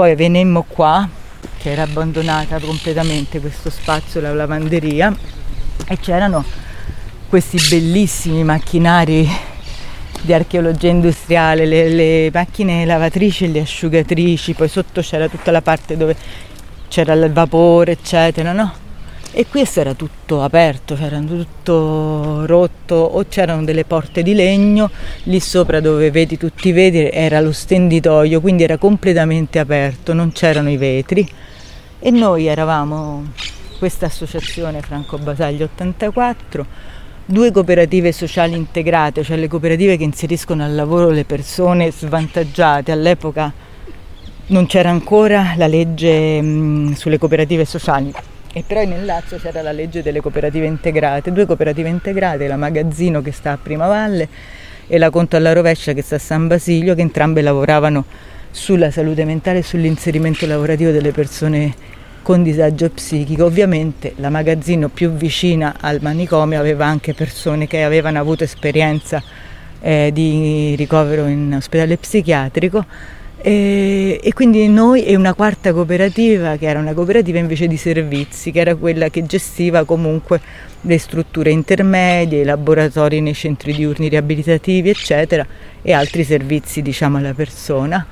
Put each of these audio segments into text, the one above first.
Poi venemmo qua, che era abbandonata completamente questo spazio, la lavanderia, e c'erano questi bellissimi macchinari di archeologia industriale, le, le macchine lavatrici e le asciugatrici, poi sotto c'era tutta la parte dove c'era il vapore, eccetera, no? E questo era tutto aperto, c'era tutto rotto, o c'erano delle porte di legno, lì sopra dove vedi tutti i vetri era lo stenditoio, quindi era completamente aperto, non c'erano i vetri. E noi eravamo questa associazione Franco Basaglia 84, due cooperative sociali integrate, cioè le cooperative che inseriscono al lavoro le persone svantaggiate. All'epoca non c'era ancora la legge mh, sulle cooperative sociali e però nel Lazio c'era la legge delle cooperative integrate, due cooperative integrate, la Magazzino che sta a Prima Valle e la Conto alla Rovescia che sta a San Basilio, che entrambe lavoravano sulla salute mentale e sull'inserimento lavorativo delle persone con disagio psichico. Ovviamente la Magazzino più vicina al manicomio aveva anche persone che avevano avuto esperienza eh, di ricovero in ospedale psichiatrico e, e, quindi noi e una quarta cooperativa che era una cooperativa invece di servizi, che era quella che gestiva comunque le strutture intermedie, i laboratori nei centri diurni riabilitativi, eccetera, e altri servizi diciamo alla persona,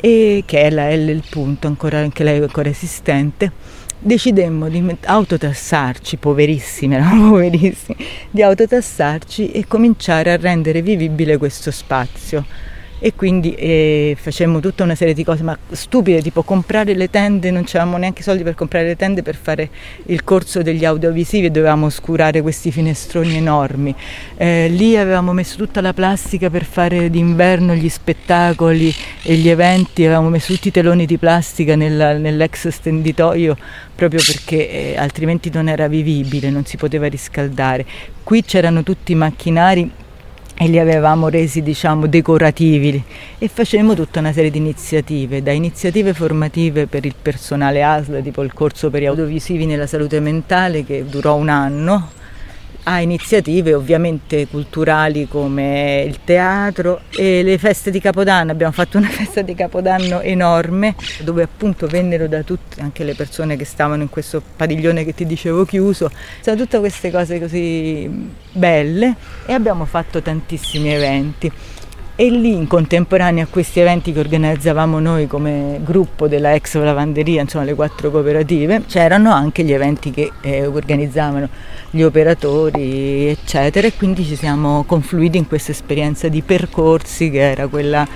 e che è la L il punto, ancora, anche lei è ancora esistente. Decidemmo di autotassarci, poverissimi, eravamo poverissimi, di autotassarci e cominciare a rendere vivibile questo spazio e quindi eh, facemmo tutta una serie di cose, ma stupide, tipo comprare le tende, non avevamo neanche soldi per comprare le tende per fare il corso degli audiovisivi e dovevamo oscurare questi finestroni enormi. Eh, lì avevamo messo tutta la plastica per fare d'inverno gli spettacoli e gli eventi, avevamo messo tutti i teloni di plastica nella, nell'ex stenditoio proprio perché eh, altrimenti non era vivibile, non si poteva riscaldare. Qui c'erano tutti i macchinari e li avevamo resi diciamo decorativi. E facemmo tutta una serie di iniziative, da iniziative formative per il personale ASL, tipo il corso per gli audiovisivi nella salute mentale che durò un anno, a iniziative ovviamente culturali come il teatro e le feste di Capodanno. Abbiamo fatto una festa di Capodanno enorme dove appunto vennero da tutte, anche le persone che stavano in questo padiglione che ti dicevo chiuso, sono tutte queste cose così belle e abbiamo fatto tantissimi eventi. E lì in contemporanea a questi eventi che organizzavamo noi come gruppo della ex lavanderia, insomma le quattro cooperative, c'erano anche gli eventi che eh, organizzavano gli operatori, eccetera, e quindi ci siamo confluiti in questa esperienza di percorsi che era quella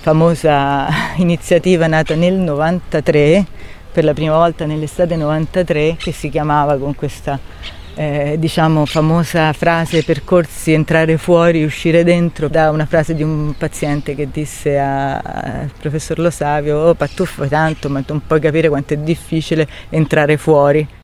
famosa iniziativa nata nel 93, per la prima volta nell'estate 93, che si chiamava con questa eh, diciamo famosa frase percorsi entrare fuori, uscire dentro, da una frase di un paziente che disse al professor Lo Savio, oh Pattufo tanto, ma non puoi capire quanto è difficile entrare fuori.